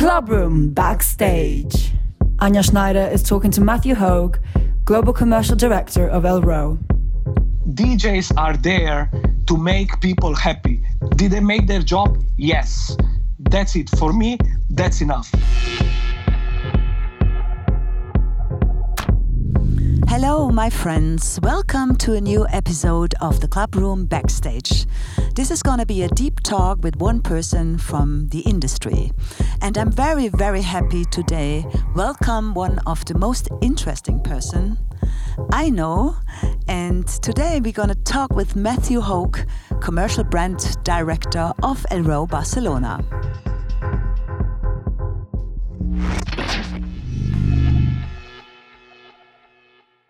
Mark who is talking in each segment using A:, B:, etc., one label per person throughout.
A: Clubroom Backstage. Anja Schneider is talking to Matthew Hogue, Global Commercial Director of Elrow.
B: DJs are there to make people happy. Did they make their job? Yes. That's it. For me, that's enough.
C: Hello, my friends. Welcome to a new episode of the Clubroom Backstage. This is going to be a deep talk with one person from the industry. And I'm very, very happy today welcome one of the most interesting person I know. And today we're going to talk with Matthew Hogue, commercial brand director of Elrow Barcelona.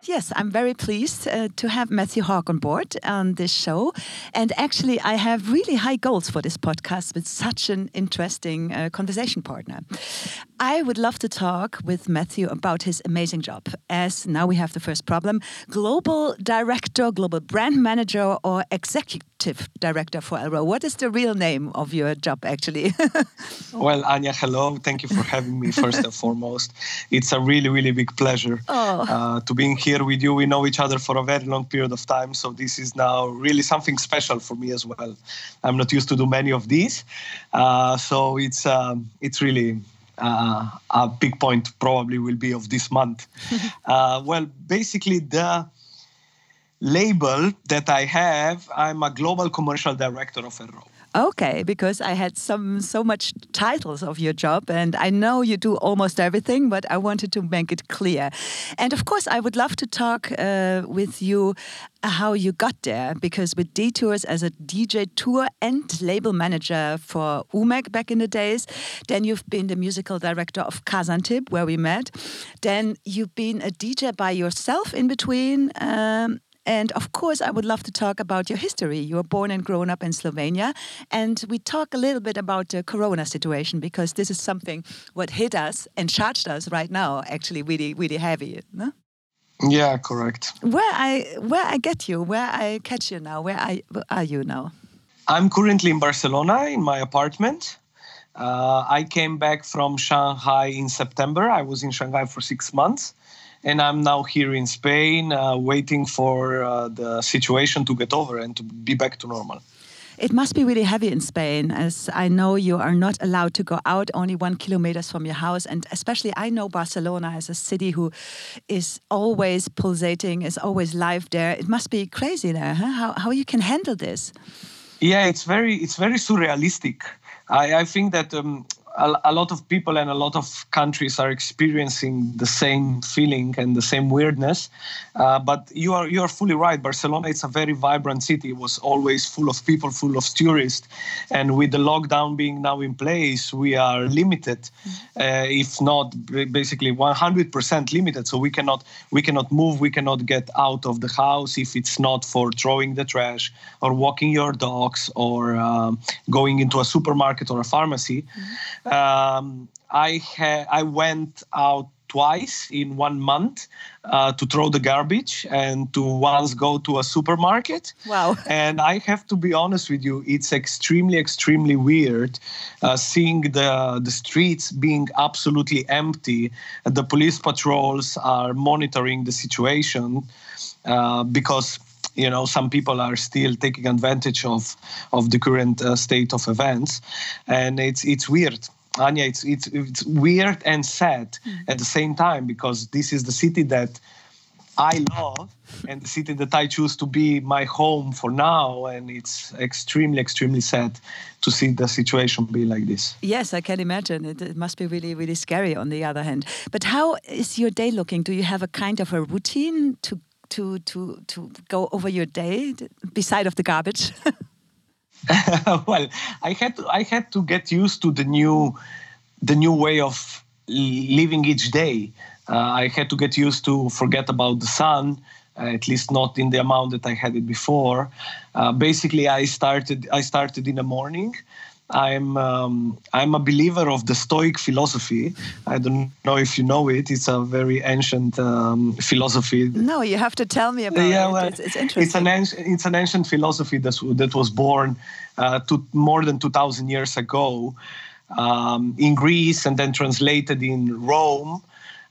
C: Yes, I'm very pleased uh, to have Matthew Hogue on board on this show. And actually, I have really high goals for this podcast with such an interesting uh, conversation partner. I would love to talk with Matthew about his amazing job, as now we have the first problem global director, global brand manager, or executive director for Elrow. What is the real name of your job, actually?
B: well, Anja, hello. Thank you for having me, first and foremost. It's a really, really big pleasure oh. uh, to being here here with you. We know each other for a very long period of time, so this is now really something special for me as well. I'm not used to do many of these, uh, so it's um, it's really uh, a big point. Probably will be of this month. uh, well, basically the label that I have, I'm a global commercial director of Elrow.
C: Okay, because I had some so much titles of your job, and I know you do almost everything, but I wanted to make it clear. And of course, I would love to talk uh, with you how you got there, because with Detours as a DJ tour and label manager for Umek back in the days, then you've been the musical director of Kazantip, where we met. Then you've been a DJ by yourself in between. Um, and of course, I would love to talk about your history. You were born and grown up in Slovenia. And we talk a little bit about the corona situation because this is something what hit us and charged us right now, actually, really, really heavy. No?
B: Yeah, correct.
C: Where I where I get you, where I catch you now, where I, are you now?
B: I'm currently in Barcelona in my apartment. Uh, I came back from Shanghai in September. I was in Shanghai for six months and I'm now here in Spain, uh, waiting for uh, the situation to get over and to be back to normal.
C: It must be really heavy in Spain, as I know you are not allowed to go out only one kilometers from your house, and especially I know Barcelona as a city who is always pulsating, is always live there. It must be crazy there, huh? How how you can handle this?
B: Yeah, it's very it's very surrealistic. I, I think that um, a, a, lot of people and a lot of countries are experiencing the same feeling and the same weirdness. Uh, but you are you are fully right. Barcelona is a very vibrant city. It was always full of people, full of tourists, and with the lockdown being now in place, we are limited, uh, if not basically 100% limited. So we cannot we cannot move. We cannot get out of the house if it's not for throwing the trash or walking your dogs or um, going into a supermarket or a pharmacy. Mm-hmm um, I ha- I went out twice in one month uh, to throw the garbage and to once go to a supermarket.
C: Wow.
B: And I have to be honest with you, it's extremely, extremely weird uh, seeing the, the streets being absolutely empty. The police patrols are monitoring the situation uh, because you know some people are still taking advantage of of the current uh, state of events and it's it's weird Anja, it's it's it's weird and sad at the same time because this is the city that I love and the city that I choose to be my home for now, and it's extremely, extremely sad to see the situation be like this.
C: Yes, I can imagine. It, it must be really, really scary. On the other hand, but how is your day looking? Do you have a kind of a routine to to to to go over your day beside of the garbage?
B: well, I had to, I had to get used to the new the new way of living each day. Uh, I had to get used to forget about the sun, uh, at least not in the amount that I had it before. Uh, basically, I started I started in the morning. I'm um, I'm a believer of the Stoic philosophy. I don't know if you know it. It's a very ancient um, philosophy.
C: No, you have to tell me about yeah, well. It's, it's, interesting.
B: It's an ancient, it's an ancient philosophy that that was born uh, to more than two thousand years ago. um, in Greece and then translated in Rome.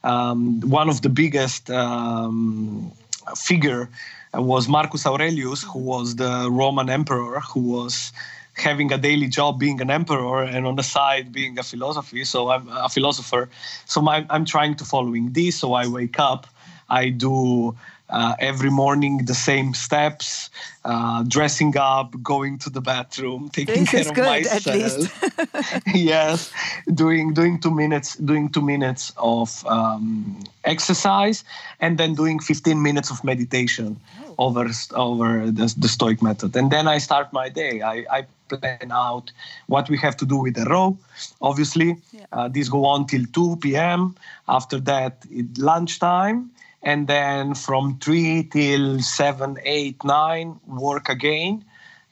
B: Um, one of the biggest um, figure was Marcus Aurelius, who was the Roman emperor, who was having a daily job being an emperor and on the side being a philosophy. So I'm a philosopher. So my, I'm trying to following this. So I wake up, I do uh, every morning the same steps, uh, dressing up, going to the bathroom, taking
C: this
B: care of
C: good,
B: myself. yes, doing doing two minutes, doing two minutes of um, exercise, and then doing 15 minutes of meditation oh. over over the, the Stoic method, and then I start my day. I, I plan out what we have to do with the row. Obviously, yeah. uh, these go on till 2 p.m. After that, it lunchtime and then from 3 till 7 8 9 work again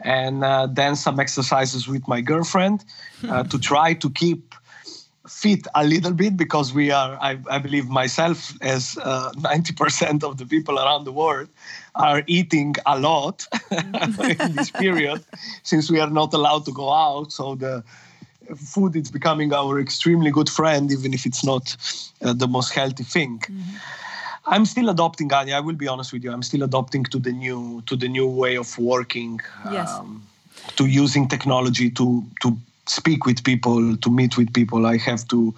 B: and uh, then some exercises with my girlfriend uh, to try to keep fit a little bit because we are i, I believe myself as uh, 90% of the people around the world are eating a lot in this period since we are not allowed to go out so the food is becoming our extremely good friend even if it's not uh, the most healthy thing mm-hmm. I'm still adopting Anja. I will be honest with you. I'm still adopting to the new to the new way of working.
C: Yes. Um,
B: to using technology to to speak with people, to meet with people. I have to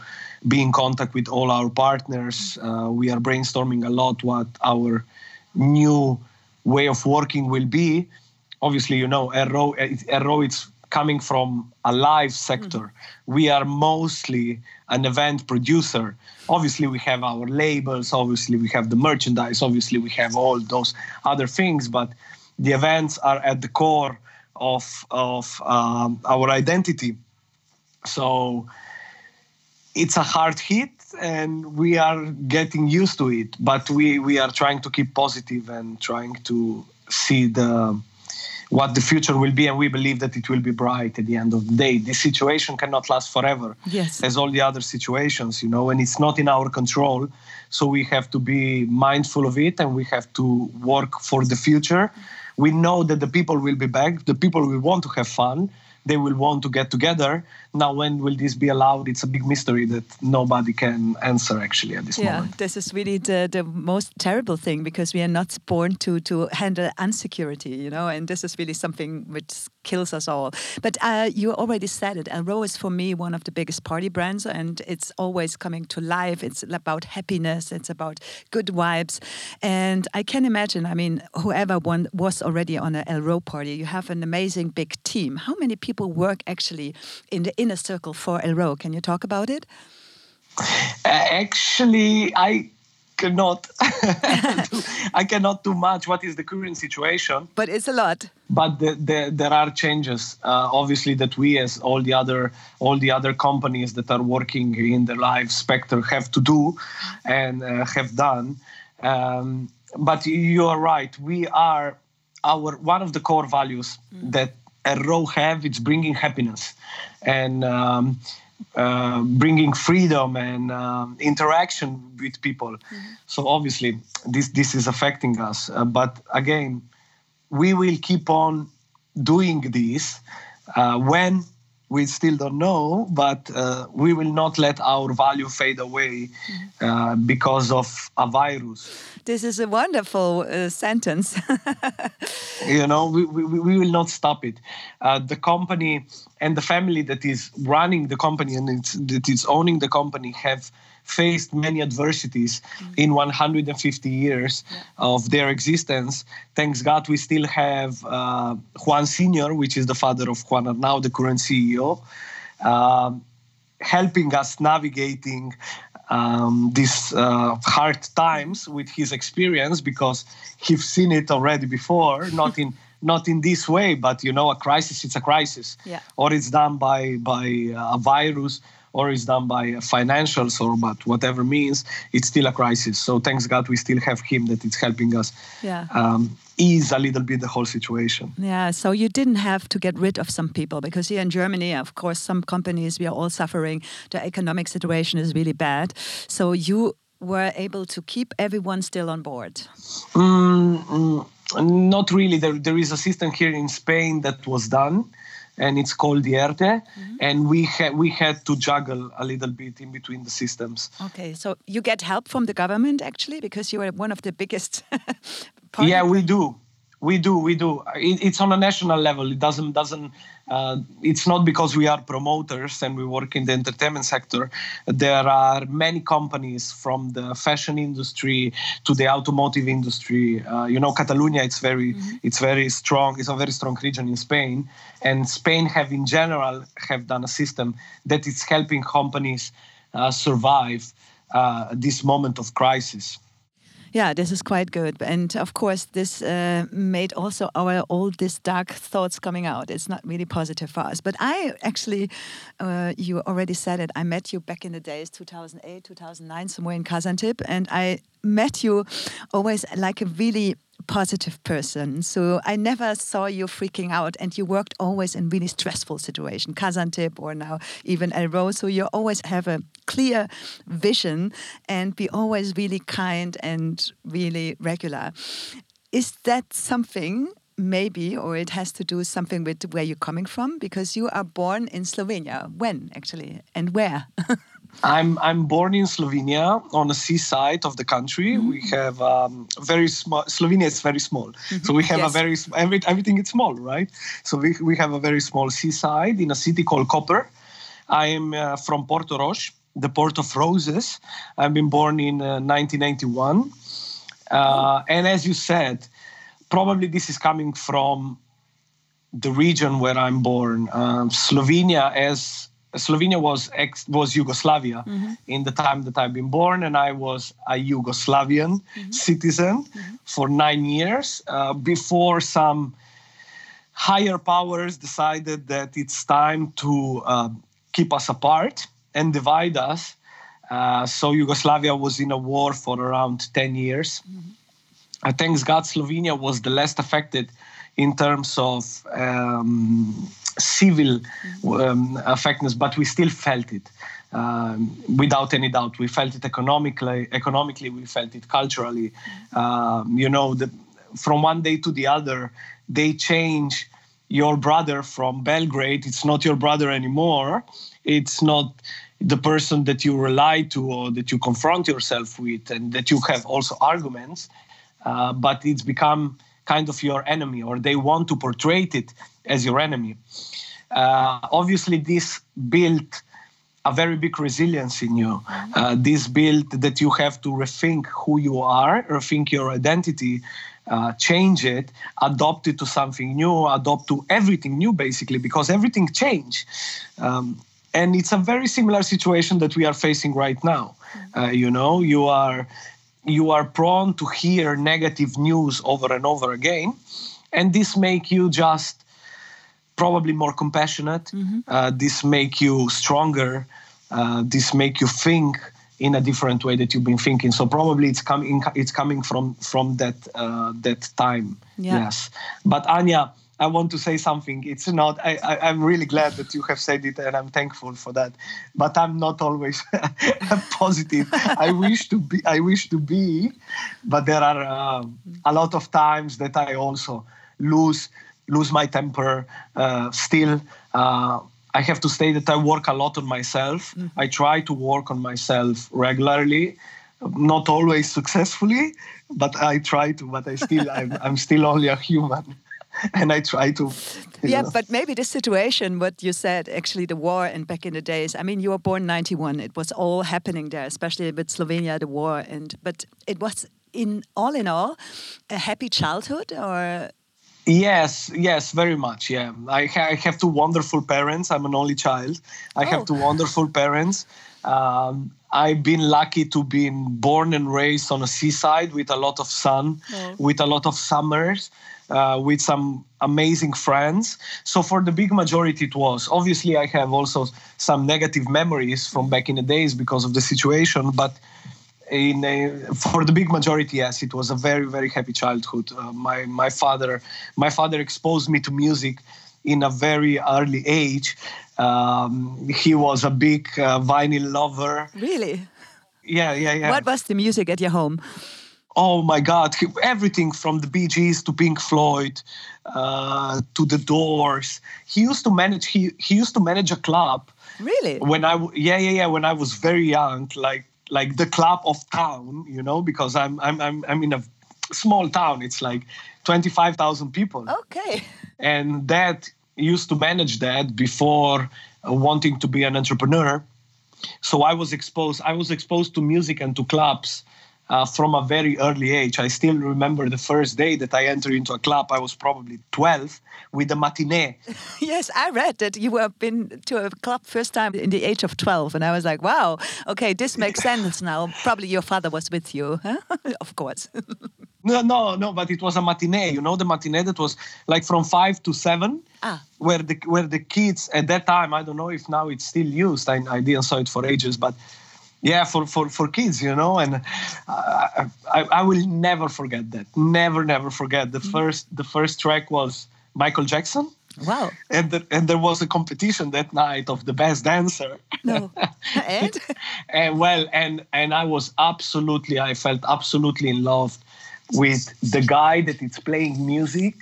B: be in contact with all our partners. Uh, we are brainstorming a lot what our new way of working will be. Obviously, you know, Elrow, Elrow it's coming from a live sector. Mm-hmm. We are mostly an event producer. Obviously, we have our labels, obviously, we have the merchandise, obviously, we have all those other things, but the events are at the core of, of um, our identity. So it's a hard hit and we are getting used to it, but we, we are trying to keep positive and trying to see the what the future will be, and we believe that it will be bright at the end of the day. This situation cannot last forever,
C: yes.
B: as all the other situations, you know, and it's not in our control. So we have to be mindful of it, and we have to work for the future. We know that the people will be back. The people will want to have fun they will want to get together. Now, when will this be allowed? It's a big mystery that nobody can answer actually at this
C: yeah,
B: moment.
C: Yeah, this is really the, the most terrible thing because we are not born to to handle insecurity, you know, and this is really something which kills us all. But uh, you already said it. Elrow is for me one of the biggest party brands, and it's always coming to life. It's about happiness. It's about good vibes, and I can imagine. I mean, whoever one was already on a Elrow party, you have an amazing big team. How many people people work actually in the inner circle for Elrow? Can you talk about it?
B: Uh, actually, I cannot. I cannot do much. What is the current situation?
C: But it's a lot.
B: But the, the, there are changes, uh, obviously, that we, as all the other all the other companies that are working in the live spectre, have to do and uh, have done. Um, but you are right. We are our one of the core values mm. that Elrow have it's bringing happiness and um, uh, bringing freedom and um, interaction with people. Mm-hmm. So obviously this this is affecting us. Uh, but again, we will keep on doing this uh, when we still don't know, but uh, we will not let our value fade away mm-hmm. uh, because of a virus.
C: This is a wonderful uh, sentence.
B: you know, we, we, we will not stop it. Uh, the company and the family that is running the company and it's, that is owning the company have faced many adversities mm-hmm. in 150 years yeah. of their existence. Thanks God, we still have uh, Juan Senior, which is the father of Juan Arnau, the current CEO, um, helping us navigating um, these uh, hard times with his experience because he's seen it already before, not in not in this way, but you know, a crisis it's a crisis,
C: yeah.
B: or it's done by by a virus or is done by financials or but whatever means, it's still a crisis. So thanks God we still have him that it's helping us
C: yeah.
B: um, ease a little bit the whole situation.
C: Yeah, so you didn't have to get rid of some people because here in Germany, of course, some companies we are all suffering. The economic situation is really bad. So you were able to keep everyone still on board.
B: Mm, mm, not really. There, there is a system here in Spain that was done and it's called ERTE, mm-hmm. and we had we had to juggle a little bit in between the systems.
C: Okay, so you get help from the government actually because you are one of the biggest.
B: yeah, we do we do we do it, it's on a national level it doesn't doesn't uh, it's not because we are promoters and we work in the entertainment sector. There are many companies from the fashion industry to the automotive industry. Uh, you know catalonia it's very mm-hmm. it's very strong it's a very strong region in spain. And spain have in general have done a system that is helping companies uh, survive uh, this moment of crisis
C: yeah, this is quite good. And of course, this uh, made also our all these dark thoughts coming out. It's not really positive for us. But I actually, uh, you already said it, I met you back in the days, 2008, 2009, somewhere in Kazantip. And I met you always like a really positive person. So I never saw you freaking out, and you worked always in really stressful situation, Kazantip or now even El Rose. So you always have a clear vision and be always really kind and really regular. Is that something maybe, or it has to do something with where you're coming from? Because you are born in Slovenia. When actually, and where?
B: I'm I'm born in Slovenia on the seaside of the country. Mm-hmm. We have um, very small. Slovenia is very small, mm-hmm. so we have yes. a very every, everything is small, right? So we we have a very small seaside in a city called Koper. I am uh, from Portorož, the port of roses. I've been born in uh, 1991, uh, and as you said, probably this is coming from the region where I'm born. Um, Slovenia as Slovenia was ex, was Yugoslavia mm-hmm. in the time that I've been born, and I was a Yugoslavian mm-hmm. citizen mm-hmm. for nine years uh, before some higher powers decided that it's time to uh, keep us apart and divide us. Uh, so Yugoslavia was in a war for around ten years. Mm-hmm. Uh, thanks God, Slovenia was the less affected in terms of um, civil um, effectiveness, but we still felt it. Um, without any doubt, we felt it economically. Economically, we felt it culturally. Um, you know, the, from one day to the other, they change your brother from Belgrade. It's not your brother anymore. It's not the person that you rely to or that you confront yourself with, and that you have also arguments. Uh, but it's become kind of your enemy, or they want to portray it as your enemy. Uh, obviously, this built a very big resilience in you. Uh, this built that you have to rethink who you are, rethink your identity, uh, change it, adopt it to something new, adopt to everything new, basically, because everything changed. Um, and it's a very similar situation that we are facing right now. Uh, you know, you are you are prone to hear negative news over and over again, and this make you just probably more compassionate. Mm-hmm. Uh, this make you stronger. Uh, this make you think in a different way that you've been thinking. So probably it's coming. It's coming from from that uh, that time. Yeah. Yes, but Anja. I want to say something. It's not. I, I, am really glad that you have said it, and I'm thankful for that. But I'm not always positive. I wish to be. I wish to be, but there are uh, a lot of times that I also lose lose my temper uh, still. Uh, I have to say that I work a lot on myself. Mm-hmm. I try to work on myself regularly, not always successfully, but I try to. But I still, I'm, I'm still only a human. and I try to.
C: Yeah, know. but maybe the situation, what you said, actually the war and back in the days. I mean, you were born '91. It was all happening there, especially with Slovenia, the war, and but it was in all in all a happy childhood, or
B: Yes, yes, very much. Yeah, I, ha- I, have two wonderful parents. I'm an only child. I oh. have two wonderful parents. Um, I've been lucky to be born and raised on a seaside with a lot of sun, oh. with a lot of summers, uh, with some amazing friends. So for the big majority, it was. Obviously, I have also some negative memories from back in the days because of the situation, but in a, for the big majority, yes, it was a very very happy childhood. Uh, my my father my father exposed me to music in a very early age. Um, he was a big uh, vinyl lover.
C: Really?
B: Yeah, yeah, yeah.
C: What was the music at your home?
B: Oh my God, everything from the Bee Gees to Pink Floyd uh, to the Doors. He used to manage. He he used to manage a club.
C: Really?
B: When I yeah yeah yeah when I was very young, like like the club of town, you know, because I'm I'm I'm I'm in a small town. It's like twenty five thousand people.
C: Okay.
B: And that used to manage that before uh, wanting to be an entrepreneur. So I was exposed. I was exposed to music and to clubs uh, from a very early age. I still remember the first day that I entered into a club. I was probably 12 with a matinee.
C: yes, I read that you were been to a club first time in the age of 12, and I was like, wow, okay, this makes sense now. Probably your father was with you, huh? of course.
B: no, no, no, but it was a matinee. You know, the matinee that was like from five to seven.
C: Ah.
B: Where the where the kids at that time, I don't know if now it's still used. I, I didn't saw it for ages, but yeah for, for, for kids you know and I, I, I will never forget that. Never never forget. The mm-hmm. first the first track was michael jackson.
C: Wow.
B: And the, and there was a competition that night of the best dancer.
C: No. And?
B: And well and and i was absolutely i felt absolutely in love with the guy that is playing music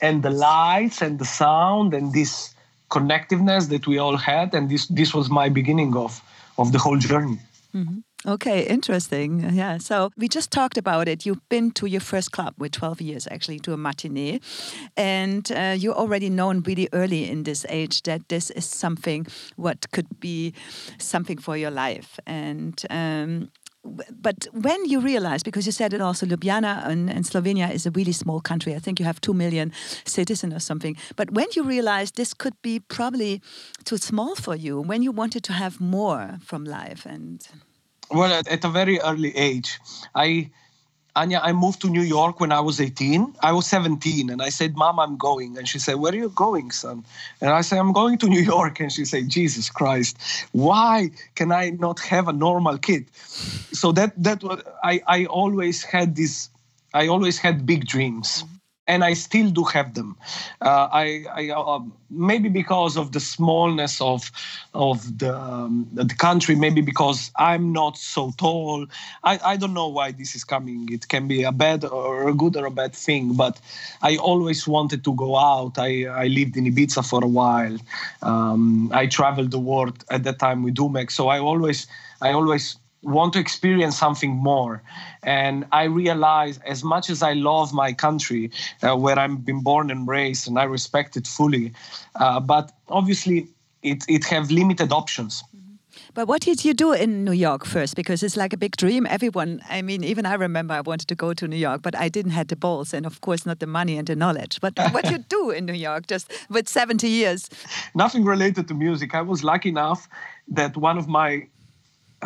B: and the lights and the sound and this connectiveness that we all had and this this was my beginning of of the whole journey.
C: Mm-hmm. Okay, interesting. Yeah. So we just talked about it. You've been to your first club with 12 years, actually, to a matinee. And uh, you're already known really early in this age that this is something what could be something for your life. And um, but when you realize, because you said it also, Ljubljana and, and, Slovenia is a really small country. I think you have two million citizens or something. But when you realize this could be probably too small for you, when you wanted to have more from life, and
B: well, at, at a very early age, I Anja, I moved to New York when I was 18. I was 17, and I said, Mom, I'm going. And she said, Where are you going, son? And I said, I'm going to New York. And she said, Jesus Christ, why can I not have a normal kid? So that that was I, I always had this I always had big dreams. Mm-hmm and I still do have them. Uh, I, I uh, maybe because of the smallness of of the um, the country, maybe because I'm not so tall. I, I don't know why this is coming. It can be a bad or a good or a bad thing, but I always wanted to go out. I, I lived in Ibiza for a while. Um, I traveled the world at that time with Umek, so I always I always want to experience something more. And I realize, as much as I love my country, uh, where I've been born and raised, and I respect it fully, uh, but obviously it it have limited options.
C: But what did you do in New York first? Because it's like a big dream. Everyone, I mean, even I remember I wanted to go to New York, but I didn't have the balls and, of course, not the money and the knowledge. But what you do in New York, just with 70 years?
B: Nothing related to music. I was lucky enough that one of my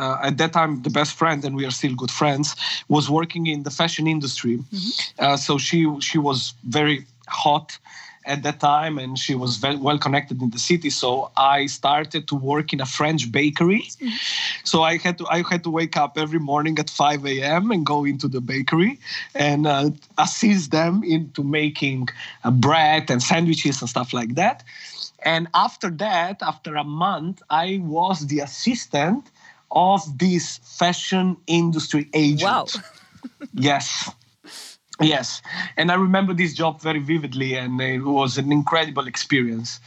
B: uh, at that time the best friend and we are still good friends was working in the fashion industry. Mm-hmm. uh, so she she was very hot at that time and she was very well connected in the city. So i started to work in a french bakery. Mm-hmm. so i had to i had to wake up every morning at 5 a.m and go into the bakery. And uh, assist them into making uh, bread and sandwiches and stuff like that. And after that after a month i was the assistant of this fashion industry agent.
C: Wow.
B: yes. Yes. And I remember this job very vividly, and it was an incredible experience.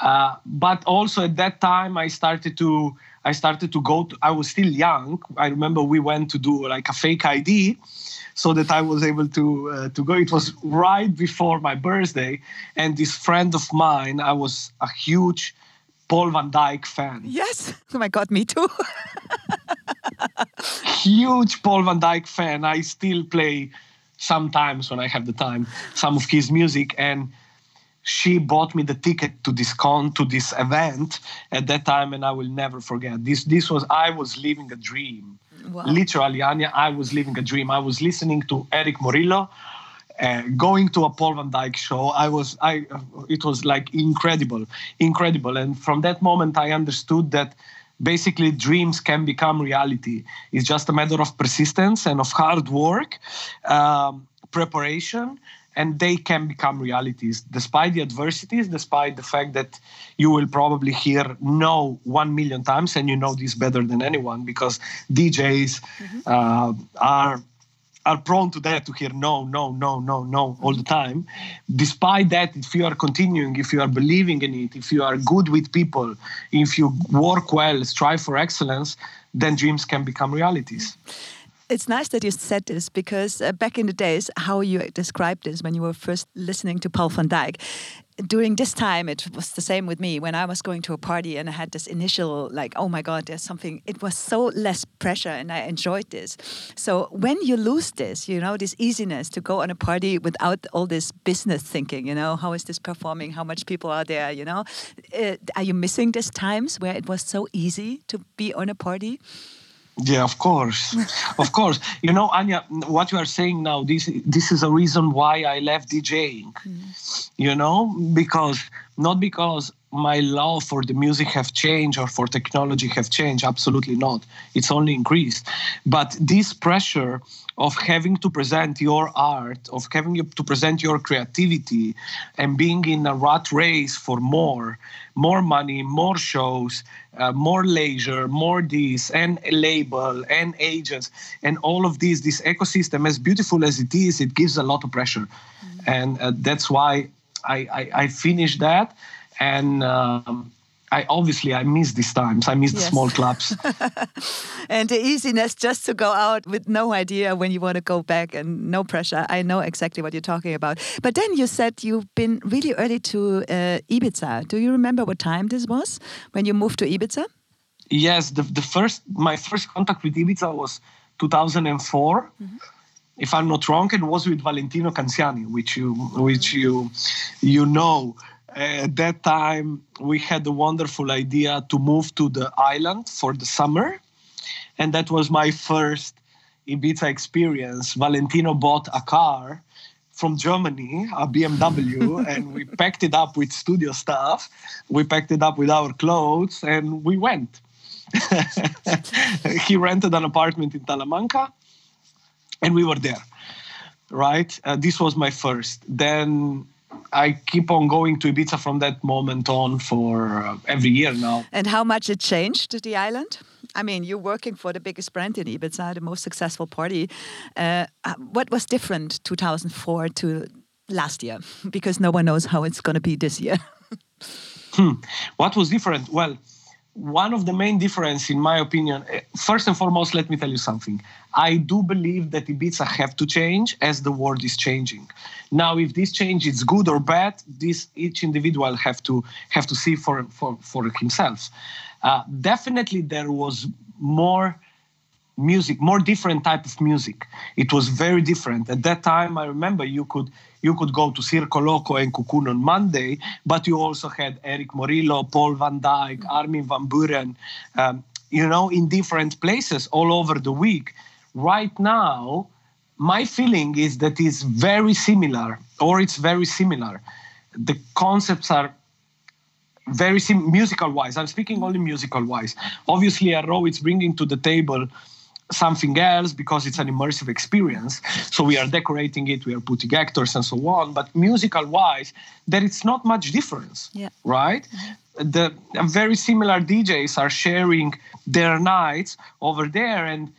B: Uh, but also at that time, I started to I started to go. To, I was still young. I remember we went to do like a fake ID, so that I was able to uh, to go. It was right before my birthday, and this friend of mine, I was a huge Paul van Dyk fan.
C: Yes. Oh my God, me too.
B: Huge Paul van Dyk fan. I still play sometimes when I have the time some of his music and she bought me the ticket to this con to this event at that time and I will never forget. This this was I was living a dream. Wow. Literally, Anja, I was living a dream. I was listening to Erick Morillo uh, going to a Paul van Dyk show, I was I it was like incredible, incredible. And from that moment, I understood that basically dreams can become reality. It's just a matter of persistence and of hard work, um, preparation, and they can become realities despite the adversities, despite the fact that you will probably hear no one million times, and you know this better than anyone because DJs mm-hmm. uh, are are prone to that to hear no no no no no all the time. Despite that if you are continuing if you are believing in it if you are good with people if you work well strive for excellence then dreams can become realities.
C: It's nice that you said this because uh, back in the days, how you described this when you were first listening to Paul van Dyk, during this time it was the same with me. When i was going to a party and i had this initial like oh my god there's something it was so less pressure and i enjoyed this. So when you lose this you know this easiness to go on a party without all this business thinking you know how is this performing? How much people are there you know? Uh, are you missing these times where it was so easy to be on a party
B: yeah, of course, of course. You know, Anja, what you are saying now, this this is a reason why I left DJing. Mm. You know, because not because my love for the music have changed or for technology have changed. Absolutely not. It's only increased. But this pressure of having to present your art, of having to present your creativity, and being in a rat race for more, more money, more shows, uh, more leisure, more this, and label, and agents, and all of these, this ecosystem, as beautiful as it is, it gives a lot of pressure. Mm-hmm. And uh, that's why I, I, I finished that. And um, I obviously I miss these times. I miss yes. the small clubs.
C: and the easiness just to go out with no idea when you want to go back and no pressure. I know exactly what you're talking about. But then you said you've been really early to uh, Ibiza. Do you remember what time this was when you moved to Ibiza?
B: Yes, the, the first my first contact with Ibiza was 2004. Mm -hmm if I'm not wrong, it was with Valentino Kanzyani, which you which you you know at that time we had the wonderful idea to move to the island for the summer. And that was my first ibiza experience. Valentino bought a car from germany a bmw and we packed it up with studio stuff. We packed it up with our clothes and we went. He rented an apartment in talamanca and we were there right? Uh, this was my first. Then I keep on going to Ibiza from that moment on for uh, every year now.
C: And how much it changed the island? I mean, you're working for the biggest brand in Ibiza, the most successful party. Uh, uh what was different 2004 to last year? Because no one knows how it's going to be this year.
B: hmm. What was different? Well, one of the main difference in my opinion eh, first and foremost let me tell you something. I do believe that ibiza have to change as the world is changing. Now if this change is good or bad this each individual have to have to see for for, for himself. Uh, definitely there was more music more different type of music it was very different at that time i remember you could you could go to Circo Loco and Cocoon on Monday, but you also had Erick Morillo, Paul van Dyk, Armin van Buuren, um, you know, in different places all over the week. Right now, my feeling is that it's very similar, or it's very similar. The concepts are very sim- musical wise. I'm speaking only musical wise. Obviously, Elrow is bringing to the table something else because it's an immersive experience. So we are decorating it, we are putting actors and so on. But musical wise, there is not much difference, yeah. right? The very similar DJs are sharing their nights over there, and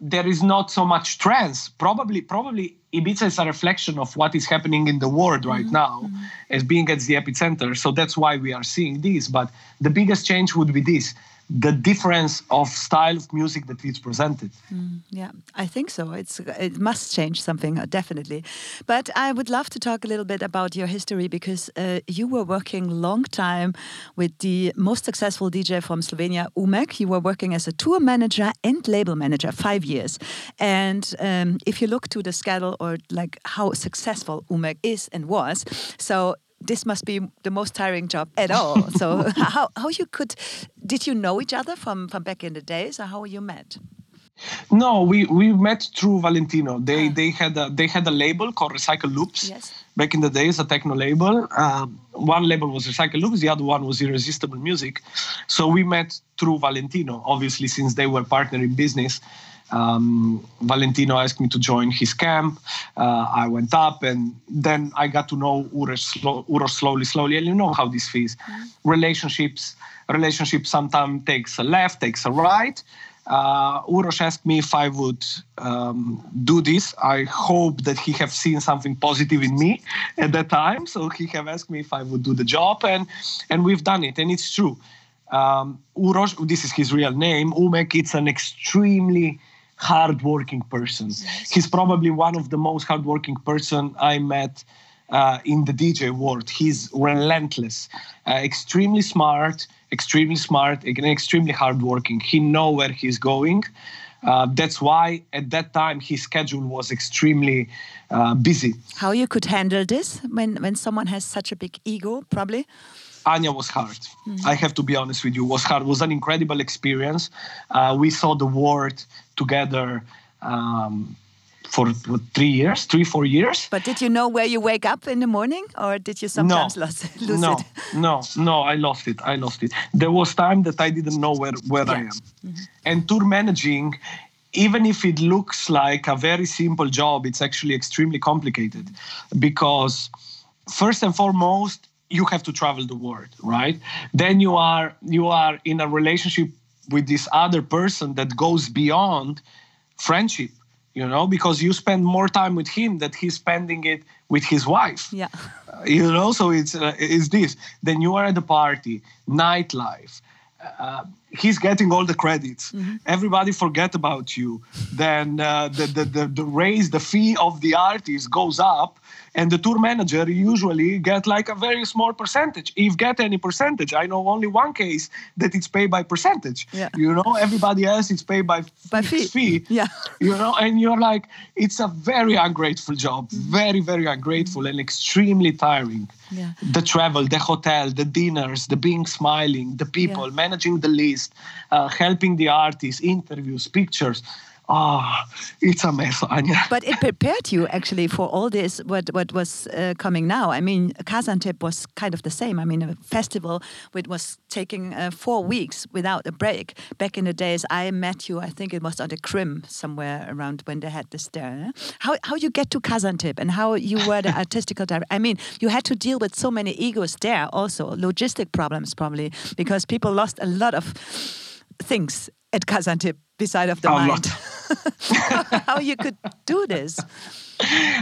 B: there is not so much trance. Probably, probably Ibiza is a reflection of what is happening in the world right mm-hmm. now, mm-hmm. as being at the epicenter. So that's why we are seeing this. But the biggest change would be this: the difference of style of music that is presented.
C: Mm, yeah, I think so. It's it must change something uh, definitely. But I would love to talk a little bit about your history because uh, you were working long time with the most successful DJ from Slovenia, Umek. You were working as a tour manager and label manager five years. And um, if you look to the schedule or like how successful Umek is and was, so this must be the most tiring job at all. so how how you could did you know each other from from back in the days, or how you met?
B: No, we we met through Valentino. They ah. they had a, they had a label called Recycle Loops.
C: Yes.
B: Back in the days, a techno label. Uh, one label was Recycle Loops, the other one was Irresistible Music. So we met through Valentino, obviously, since they were partner in business um, Valentino asked me to join his camp. Uh, I went up, and then I got to know Uros, Uros slowly, slowly. And you know how this is. Mm-hmm. Relationships, relationships sometimes takes a left, takes a right. uh, Uros asked me if I would um, do this. I hope that he have seen something positive in me at that time. So he have asked me if I would do the job, and and we've done it, and it's true. Um, Uros, this is his real name. Umek, it's an extremely hardworking person. He's probably one of the most hardworking person I met uh, in the DJ world. He's relentless, uh, extremely smart, extremely smart, and extremely hardworking. He know where he's going. Uh, that's why at that time his schedule was extremely uh, busy.
C: How you could handle this when when someone has such a big ego, probably.
B: Anja was hard. Mm-hmm. I have to be honest with you. Was hard. It Was an incredible experience. Uh, we saw the world together. Um, for what, three years, three four years.
C: But did you know where you wake up in the morning, or did you sometimes
B: no,
C: lose, lose
B: no,
C: it?
B: No, no, I lost it. I lost it. There was time that I didn't know where where yeah. I am, mm-hmm. and tour managing. Even if it looks like a very simple job, it's actually extremely complicated because, first and foremost, you have to travel the world, right? Then you are you are in a relationship with this other person that goes beyond friendship you know, because you spend more time with him that he's spending it with his wife.
C: Yeah.
B: Uh, you know, so it's uh, it's this. Then you are at the party, nightlife. Uh, he's getting all the credits. Mm-hmm. Everybody forget about you. Then uh, the, the the the raise the fee of the artist goes up and the tour manager usually get like a very small percentage if get any percentage i know only one case that it's paid by percentage
C: yeah.
B: you know everybody else it's paid by,
C: by fee.
B: fee
C: yeah
B: you know and you're like it's a very ungrateful job mm-hmm. very very ungrateful and extremely tiring
C: yeah.
B: the travel the hotel the dinners the being smiling the people yeah. managing the list uh, helping the artists interviews pictures Ah, oh, it's a mess, Anja.
C: But it prepared you actually for all this. What what was uh, coming now? I mean, Kazantip was kind of the same. I mean, a festival which was taking uh, four weeks without a break. Back in the days, I met you. I think it was on the Krim somewhere around when they had this there. How how you get to Kazantip and how you were the artistical director? I mean, you had to deal with so many egos there. Also, logistic problems probably because people lost a lot of things at Kazantip beside of the
B: a
C: mind. how you could do this?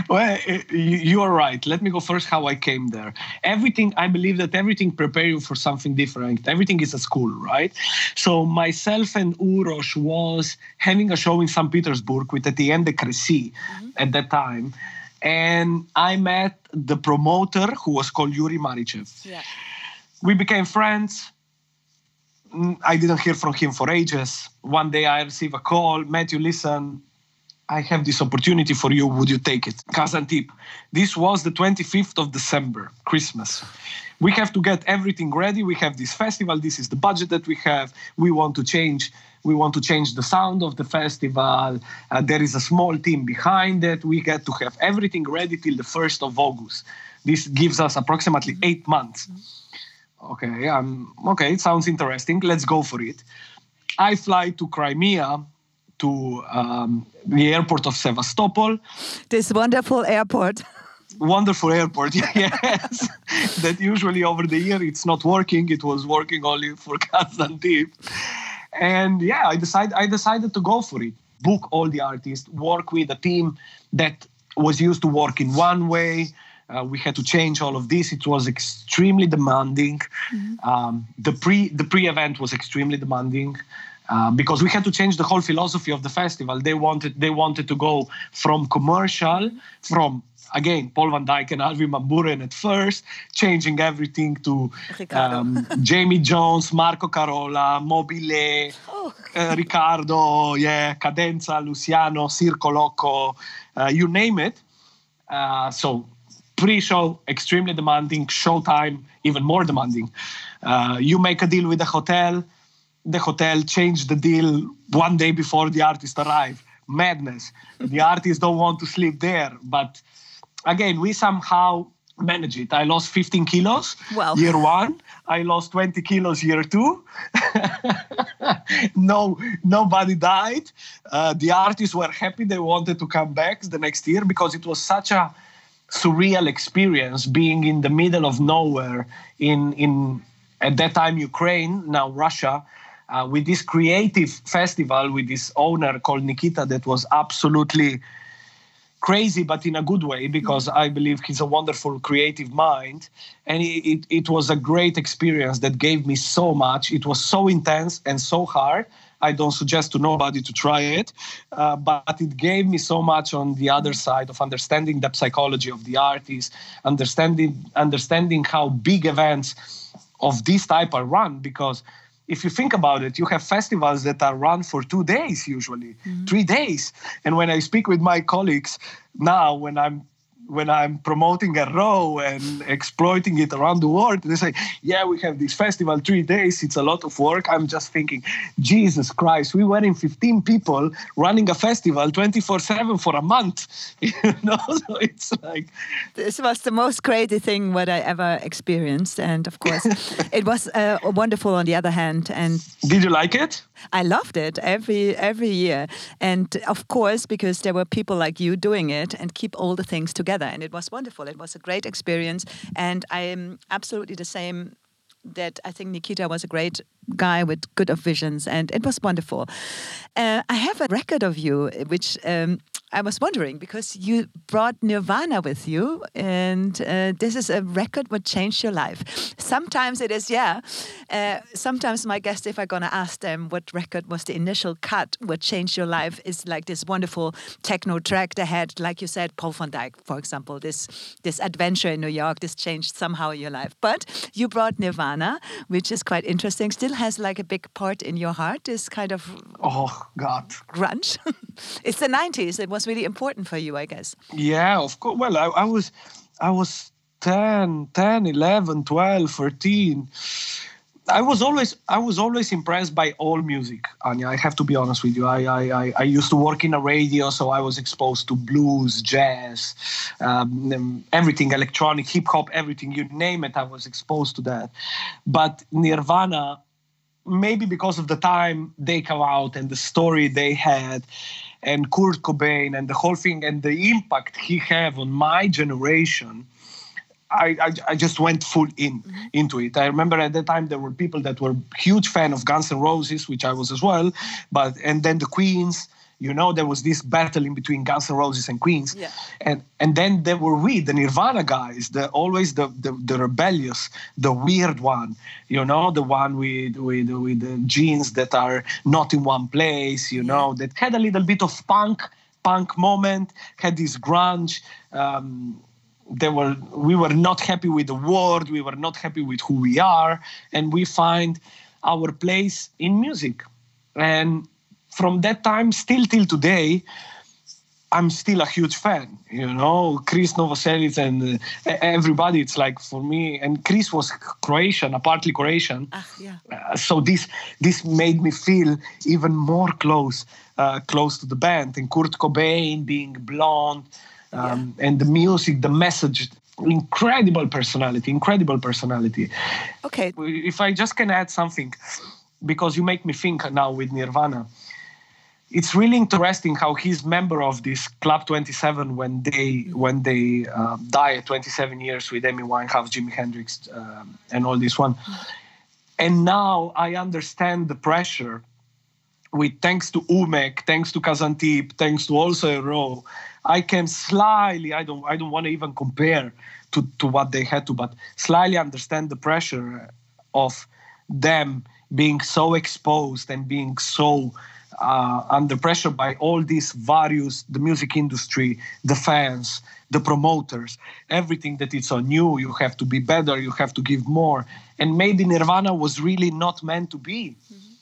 B: Well, you are right. Let me go first how I came there. Everything, I believe that everything prepare you for something different. Everything is a school, right? So myself and Uros was having a show in St. Petersburg with Etienne de Crécy mm-hmm. at that time. And I met the promoter who was called Yuri Marichev.
C: Yeah.
B: We became friends I didn't hear from him for ages. One day I receive a call, Matthew, listen, I have this opportunity for you. Would you take it? Kazantip. This was the 25th of December, Christmas. We have to get everything ready. We have this festival. This is the budget that we have. We want to change. We want to change the sound of the festival. Uh, there is a small team behind it. We get to have everything ready till the 1st of August. This gives us approximately eight months. Mm-hmm okay, um, okay, it sounds interesting. Let's go for it. I fly to Crimea to um, the airport of Sevastopol.
C: This wonderful airport.
B: wonderful airport, yes. that usually over the year it's not working. It was working only for Kazantip. And yeah, I decided I decided to go for it. Book all the artists, work with a team that was used to work in one way, uh, we had to change all of this. It was extremely demanding. Mm-hmm. Um, the pre the pre event was extremely demanding. Uh, because we had to change the whole philosophy of the festival. They wanted they wanted to go from commercial, from again Paul van Dyk and Armin van Buuren at first, changing everything to um, Jamie Jones, Marco Carola, Mobilee, oh. uh, Ricardo, yeah, Cadenza, Luciano, Circo Loco, uh, you name it. Uh, so pre-show extremely demanding showtime even more demanding. Uh, you make a deal with the hotel. The hotel change the deal one day before the artist arrive madness. The artists don't want to sleep there but again we somehow manage it. I lost 15 kilos
C: well.
B: year one. I lost 20 kilos year two. No nobody died. Uh, the artists were happy. They wanted to come back the next year because it was such a surreal experience being in the middle of nowhere in in at that time Ukraine, now Russia. uh, with this creative festival with this owner called Nikita that was absolutely crazy, but in a good way, because I believe he's a wonderful creative mind. And it, it, it, was a great experience that gave me so much. It was so intense and so hard. I don't suggest to nobody to try it, uh, but it gave me so much on the other side of understanding the psychology of the artist, understanding understanding how big events of this type are run because if you think about it, you have festivals that are run for two days usually, mm-hmm. three days. And when I speak with my colleagues now, when I'm when I'm promoting Elrow and exploiting it around the world, they say, "Yeah, we have this festival three days. It's a lot of work." I'm just thinking, Jesus Christ, we were in 15 people running a festival 24/7 for a month. You know, so it's like
C: this was the most crazy thing what I ever experienced, and of course, it was uh, wonderful on the other hand. And
B: did you like it?
C: I loved it every every year, and of course because there were people like you doing it and keep all the things together, and it was wonderful. It was a great experience, and I am absolutely the same. That I think Nikita was a great guy with good visions, and it was wonderful. Uh, I have a record of you, which um, I was wondering because you brought Nirvana with you, and uh, this is a record what changed your life. Sometimes it is, yeah. Uh, sometimes my guests, if I'm gonna ask them what record was the initial cut, what changed your life, is like this wonderful techno track they had, like you said, Paul van Dyk, for example. This this adventure in New York, this changed somehow your life. But you brought Nirvana, which is quite interesting. Still has like a big part in your heart. This kind of
B: oh god
C: grunge. it's the 90s. It was was really important for you, I guess.
B: Yeah, of course. Well, I, I was, I was 10, 10, 11, 12, 13. I was always I was always impressed by all music, Anja. I have to be honest with you. I I, I used to work in a radio, so I was exposed to blues, jazz, um, everything, electronic, hip hop, everything you name it. I was exposed to that. But Nirvana, maybe because of the time they come out and the story they had, and Kurt Cobain and the whole thing and the impact he have on my generation. I, I, I, just went full in mm-hmm. into it. I remember at that time there were people that were huge fan of Guns N' Roses, which I was as well, but and then the Queens, you know, there was this battle in between Guns N' Roses and Queens.
C: Yeah.
B: And and then there were we, the Nirvana guys, the always the, the, the rebellious, the weird one, you know, the one with with with the jeans that are not in one place, you know, that had a little bit of punk punk moment, had this grunge. Um, they were we were not happy with the world, we were not happy with who we are, and we find our place in music. And from that time still till today, I'm still a huge fan. You know, Chris Novoselic and uh, everybody. It's like for me, and Chris was Croatian, a partly Croatian.
C: Ah, yeah.
B: Uh, so this this made me feel even more close, uh, close to the band. And Kurt Cobain being blonde, um, yeah. and the music, the message, incredible personality, incredible personality.
C: Okay.
B: If I just can add something, because you make me think now with Nirvana it's really interesting how he's member of this Club 27 when they when they uh, die at 27 years with Amy Winehouse, Jimi Hendrix, uh, and all this one. And now I understand the pressure. With thanks to Umek, thanks to Kazantip, thanks to also Row, I can slightly I don't I don't want to even compare to to what they had to, but slightly understand the pressure of them being so exposed and being so uh, under pressure by all these various the music industry the fans the promoters everything that it's on you you have to be better you have to give more and maybe nirvana was really not meant to be mm-hmm.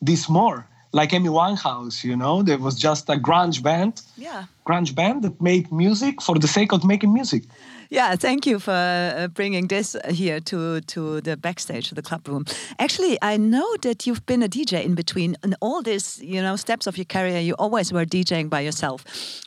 B: this more like Amy Winehouse, you know, there was just a grunge band,
C: yeah,
B: grunge band that made music for the sake of making music.
C: Yeah, thank you for uh, bringing this here to to the backstage, to the club room. Actually, I know that you've been a DJ in between, in all these, you know, steps of your career. You always were DJing by yourself,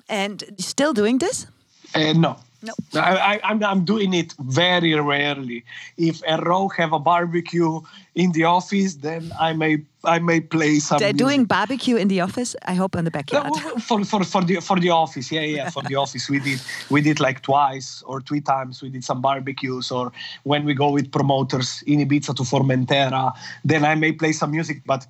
C: and still doing this.
B: Uh, no,
C: No.
B: I, I, am I'm doing it very rarely. If Elrow have a barbecue in the office, then I may I may play some.
C: They're
B: music.
C: doing barbecue in the office. I hope in the backyard.
B: No, for, for, for the for the office, yeah, yeah, for the office. We did we did like twice or three times. We did some barbecues, or when we go with promoters in Ibiza to Formentera, then I may play some music, but.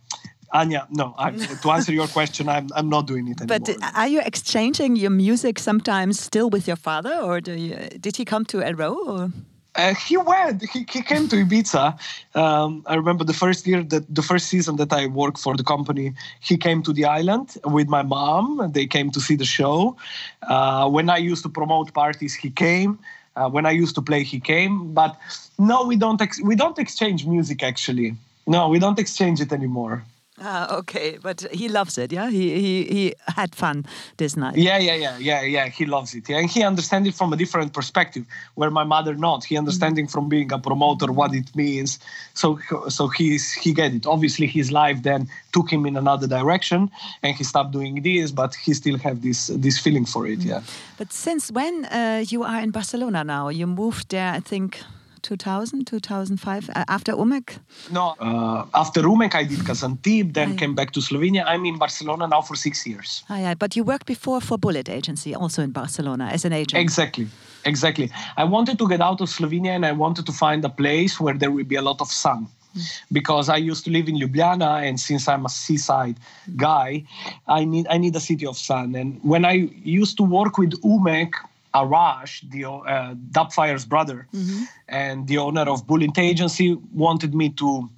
B: Anja, no. I, to answer your question, I'm I'm not doing it anymore.
C: But are you exchanging your music sometimes still with your father, or do you, did he come to Elrow? Or?
B: Uh, he went. He, he came to Ibiza. Um, I remember the first year that the first season that I worked for the company. He came to the island with my mom. They came to see the show. Uh, when I used to promote parties, he came. Uh, when I used to play, he came. But no, we don't. Ex- we don't exchange music actually. No, we don't exchange it anymore.
C: Ah, okay, but he loves it. Yeah, he he he had fun this night.
B: Yeah, yeah, yeah, yeah, yeah. He loves it. Yeah, and he understands it from a different perspective, where my mother not. He understanding mm-hmm. from being a promoter what it means. So so he's he get it. Obviously, his life then took him in another direction, and he stopped doing this, but he still have this this feeling for it. Mm-hmm. Yeah.
C: But since when uh, you are in Barcelona now? You moved there, I think 2000, 2005, uh, after Umek?
B: No, uh, after Umek I did Kazantip, then came back to Slovenia. I'm in Barcelona now for six years.
C: Ah, yeah, but you worked before for Bullet Agency, also in Barcelona as an agent.
B: Exactly, exactly. I wanted to get out of Slovenia and I wanted to find a place where there would be a lot of sun. Hmm. Because I used to live in Ljubljana, and since I'm a seaside guy, I need I need a city of sun. And when I used to work with Umek, Arash, the uh, Dubfire's brother, mm-hmm. and the owner of Bullet Agency, wanted me to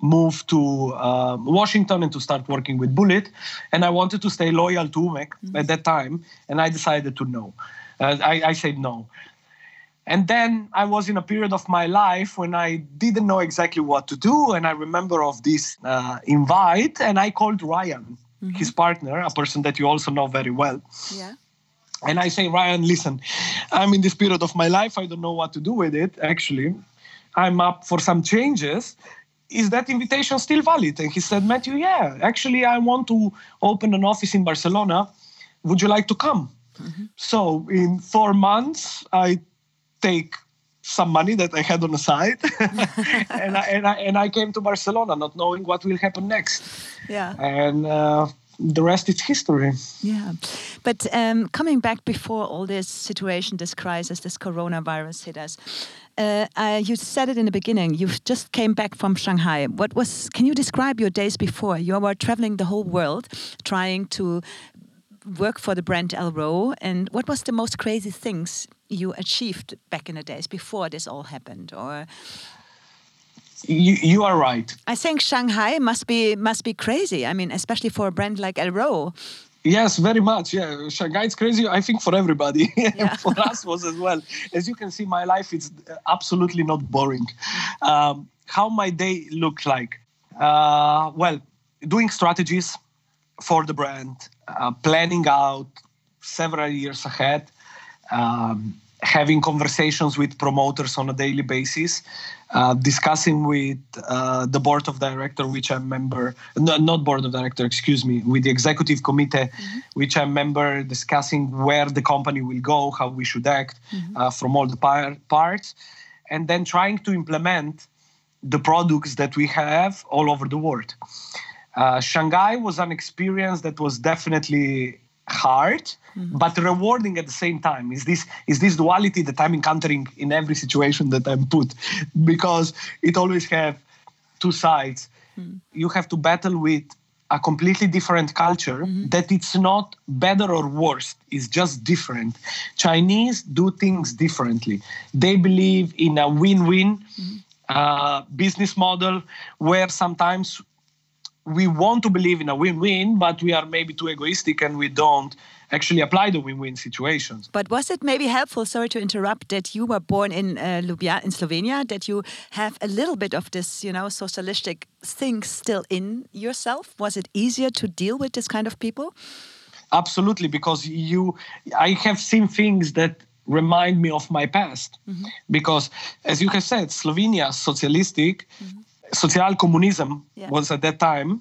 B: move to uh, Washington and to start working with Bullet. And I wanted to stay loyal to Umek mm-hmm. at that time, and I decided to no. Uh, I, I said no. And then I was in a period of my life when I didn't know exactly what to do. And I remember of this uh, invite, and I called Ryan, mm-hmm. his partner, a person that you also know very well.
C: Yeah
B: and I say, Ryan, listen, I'm in this period of my life. I don't know what to do with it. Actually, I'm up for some changes. Is that invitation still valid? And he said, Matthew, yeah, actually, I want to open an office in Barcelona. Would you like to come? Mm-hmm. So, in four months, I take some money that I had on the side, and, I, and, I, and I came to Barcelona, not knowing what will happen next.
C: Yeah.
B: And uh, the rest is history.
C: Yeah, but um, coming back before all this situation, this crisis, this coronavirus hit us, uh, uh, you said it in the beginning. You just came back from Shanghai. What was? Can you describe your days before? You were traveling the whole world, trying to work for the brand Elrow. And what was the most crazy things you achieved back in the days before this all happened, or?
B: You, you are right.
C: I think Shanghai must be must be crazy. I mean, especially for a brand like El Elrow.
B: Yes, very much. Yeah, Shanghai is crazy. I think for everybody, yeah. for us was as well. As you can see, my life is absolutely not boring. Um, how my day looked like? Uh, well, doing strategies for the brand, uh, planning out several years ahead, um, having conversations with promoters on a daily basis, uh, discussing with uh, the board of director, which I'm member, no, not board of director, excuse me, with the executive committee, mm-hmm. which I'm member, discussing where the company will go, how we should act mm-hmm. uh, from all the par- parts, and then trying to implement the products that we have all over the world. Uh, Shanghai was an experience that was definitely hard mm-hmm. but rewarding at the same time is this is this duality that i'm encountering in every situation that i'm put because it always have two sides mm-hmm. you have to battle with a completely different culture mm-hmm. that it's not better or worse it's just different chinese do things differently they believe in a win-win mm-hmm. uh, business model where sometimes we want to believe in a win-win, but we are maybe too egoistic and we don't actually apply the win-win situations.
C: But was it maybe helpful? Sorry to interrupt. That you were born in uh, Ljubljana, in Slovenia. That you have a little bit of this, you know, socialistic thing still in yourself. Was it easier to deal with this kind of people?
B: Absolutely, because you, I have seen things that remind me of my past. Mm -hmm. Because, as you have said, Slovenia socialistic. Mm -hmm social communism yeah. was at that time,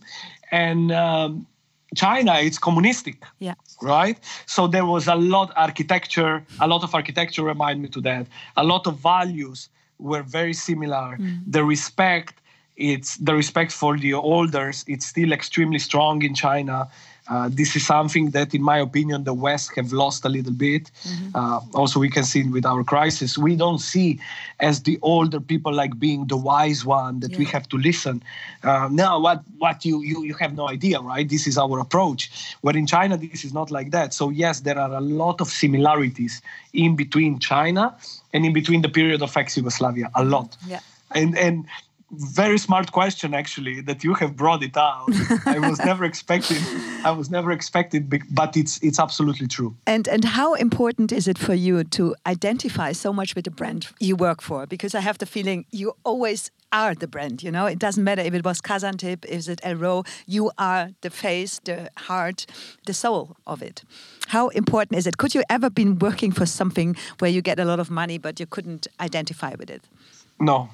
B: and um, China, it's communistic.
C: Yeah.
B: Right. So there was a lot architecture. A lot of architecture remind me to that. A lot of values were very similar. The respect, it's the respect for the elders. It's still extremely strong in China. Uh, this is something that, in my opinion, the West have lost a little bit. Uh, also, we can see it with our crisis. We don't see as the older people like being the wise one that we have to listen. Uh, no, what what you, you you have no idea, right? This is our approach. Where in China, this is not like that. So yes, there are a lot of similarities in between China and in between the period of ex-Yugoslavia. A lot.
C: Yeah.
B: And and very smart question actually that you have brought it out. I was never expecting. I was never expected, but it's it's absolutely true.
C: And and how important is it for you to identify so much with the brand you work for? Because I have the feeling you always are the brand. You know, it doesn't matter if it was Kazantip, is it Elrow. You are the face, the heart, the soul of it. How important is it? Could you ever been working for something where you get a lot of money but you couldn't identify with it?
B: No.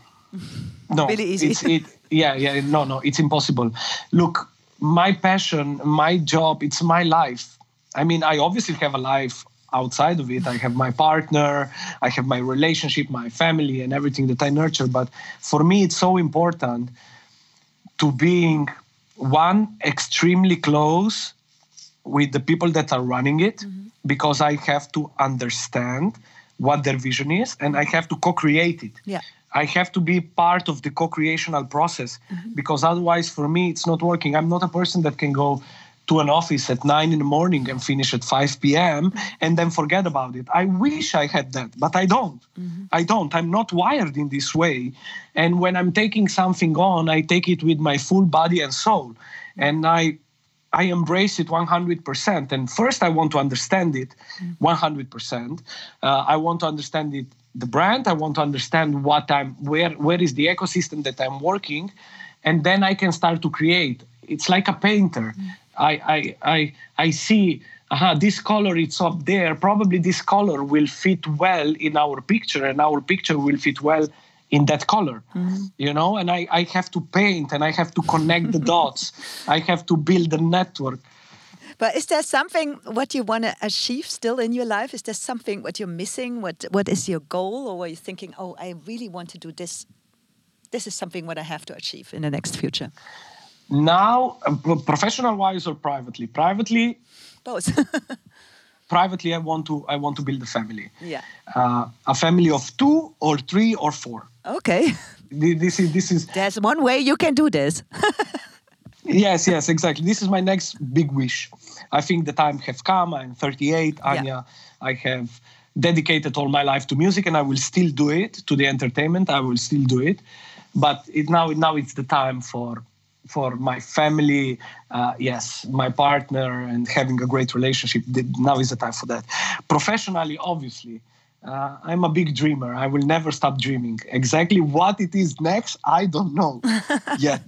B: No.
C: Really easy.
B: It's, it, yeah, yeah. No, no. It's impossible. Look, my passion, my job, it's my life. I mean, I obviously have a life outside of it. I have my partner, I have my relationship, my family, and everything that I nurture. But for me, it's so important to being one extremely close with the people that are running it mm-hmm. because I have to understand what their vision is and I have to co-create it.
C: Yeah.
B: I have to be part of the co-creational process mm-hmm. because otherwise for me it's not working. I'm not a person that can go to an office at 9 in the morning and finish at 5 p.m. and then forget about it. I wish I had that, but I don't. Mm-hmm. I don't. I'm not wired in this way. And when I'm taking something on, I take it with my full body and soul. Mm-hmm. And I I embrace it 100%. And first, I want to understand it 100%. Uh, I want to understand it, the brand. I want to understand what I'm, where, where is the ecosystem that I'm working, and then I can start to create. It's like a painter. I, I, I, I see. Aha, this color it's up there. Probably this color will fit well in our picture, and our picture will fit well in that color mm-hmm. you know and I, I have to paint and i have to connect the dots i have to build a network
C: But is there something what you want to achieve still in your life? Is there something what you're missing? What what is your goal, or are you thinking, oh, I really want to do this? This is something what I have to achieve in the next future.
B: now professional wise or privately privately
C: Both.
B: privately i want to i want to build a family
C: yeah.
B: uh, a family of two or three or four
C: Okay.
B: This is this is
C: There's one way you can do this.
B: yes yes exactly. This is my next big wish. I think the time have come. I'm 38 Anja. I have dedicated all my life to music and i will still do it to the entertainment. I will still do it. But it now now it's the time for for my family uh, yes my partner and having a great relationship. Now is the time for that. Professionally obviously uh, I'm a big dreamer. I will never stop dreaming. Exactly what it is next, I don't know yet.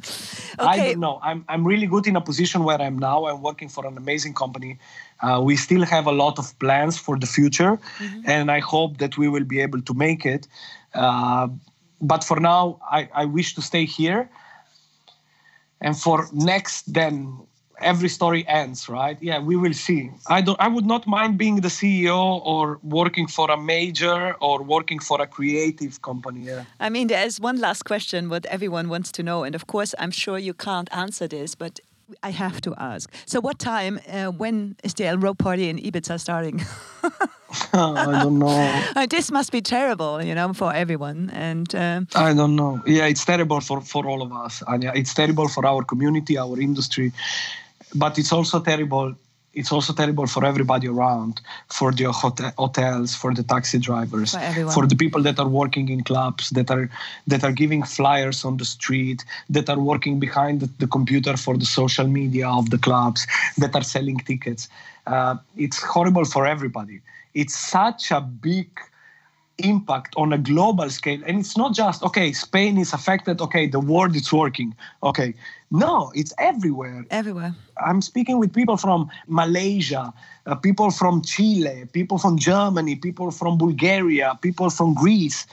B: I don't know. I'm, I'm really good in a position where I'm now. I'm working for an amazing company. Uh, we still have a lot of plans for the future, and I hope that we will be able to make it. Uh, but for now, I, I wish to stay here. And for next, then every story ends, right? Yeah, we will see. I don't. I would not mind being the CEO or working for a major or working for a creative company. Yeah.
C: I mean, there's one last question what everyone wants to know, and of course, I'm sure you can't answer this, but I have to ask. So, what time? Uh, when is the party in Ibiza starting?
B: I don't know.
C: Uh, this must be terrible, you know, for everyone. And um,
B: I don't know. Yeah, it's terrible for, for all of us, Anja. It's terrible for our community, our industry, but it's also terrible. It's also terrible for everybody around, for the hote- hotels, for the taxi drivers,
C: For everyone.
B: the people that are working in clubs, that are that are giving flyers on the street, that are working behind the, the computer for the social media of the clubs, that are selling tickets. Uh, it's horrible for everybody. It's such a big impact on a global scale and it's not just okay spain is affected okay the world is working okay no it's everywhere
C: everywhere.
B: i'm speaking with people from malaysia uh, people from chile people from germany people from bulgaria people from greece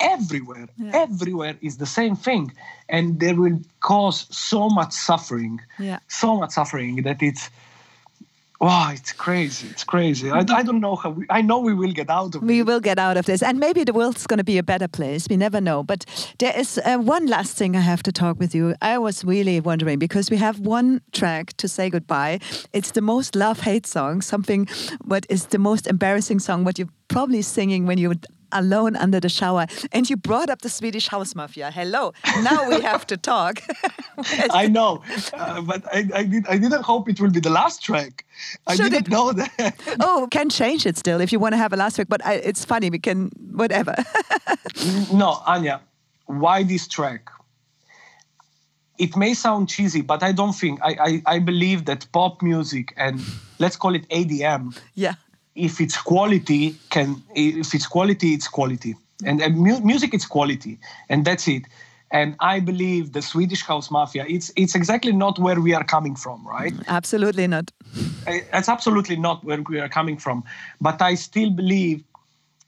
B: everywhere yeah. everywhere is the same thing and they will cause so much suffering
C: yeah.
B: so much suffering that it's Wow, it's crazy. It's crazy. I, I don't know how we, I know we will get out of
C: We will get out of this. And maybe the world's going to be a better place. We never know. But there is uh, one last thing I have to talk with you. I was really wondering because we have one track to say goodbye. It's the most love hate song, something what is the most embarrassing song, what you're probably singing when you alone under the shower. And you brought up the Swedish House Mafia. Hello. Now we have to talk.
B: I know, uh, but I, I, did, I didn't hope it will be the last track. I Should didn't it? know that.
C: oh, can change it still if you want to have a last track. But I, it's funny. We can whatever.
B: no, Anja, why this track? It may sound cheesy, but I don't think I, I, I believe that pop music and let's call it EDM.
C: Yeah
B: if it's quality can if it's quality it's quality. And, and mu- music it's quality. And that's it. And i believe the swedish house mafia it's it's exactly not where we are coming from right?
C: Absolutely not.
B: It's absolutely not where we are coming from. But i still believe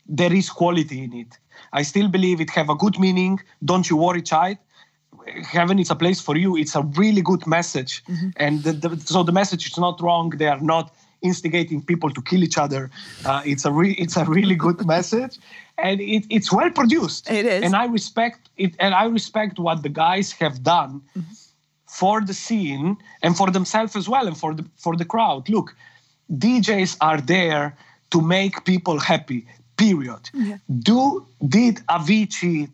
B: there is quality in it. I still believe it have a good meaning. Don't you worry child. Heaven is a place for you. It's a really good message. Mm-hmm. and the, the, so the message is not wrong. They are not instigating people to kill each other. Uh, it's a re- it's a really good message, and it, it's well produced.
C: It is,
B: and I respect it, and I respect what the guys have done mm-hmm. for the scene and for themselves as well, and for the for the crowd. Look, DJs are there to make people happy. Period. Yeah. Do did Avicii?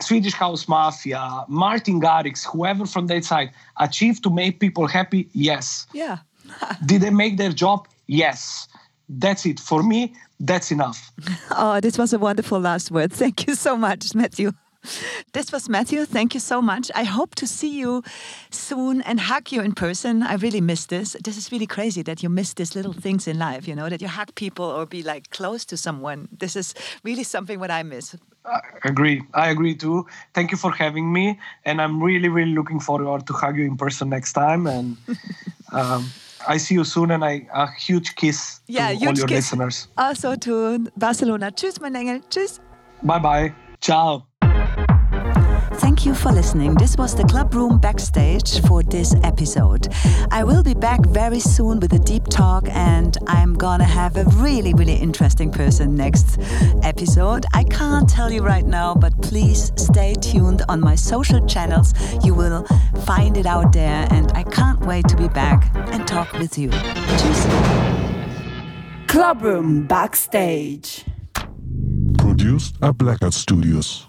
B: Swedish House Mafia, Martin Garrix, whoever from that side, achieve to make people happy? Yes.
C: Yeah.
B: Did they make their job? Yes. That's it. For me, that's enough.
C: Oh, this was a wonderful last word. Thank you so much, Matthew. This was Matthew. Thank you so much. I hope to see you soon and hug you in person. I really miss this. This is really crazy that you miss these little things in life, you know, that you hug people or be like close to someone. This is really something what I miss.
B: I agree. I agree too. Thank you for having me. And I'm really, really looking forward to hug you in person next time. And um, I see you soon and I, a huge kiss
C: yeah,
B: to
C: huge
B: all your
C: kiss.
B: listeners.
C: Also to Barcelona. Tschüss, mein Engel. Tschüss.
B: Bye bye. Ciao.
C: Thank you for listening. This was the Club Room backstage for this episode. I will be back very soon with a deep talk, and I'm gonna have a really, really interesting person next episode. I can't tell you right now, but please stay tuned on my social channels. You will find it out there, and I can't wait to be back and talk with you. Cheers.
A: Club Room backstage.
D: Produced at Blackout Studios.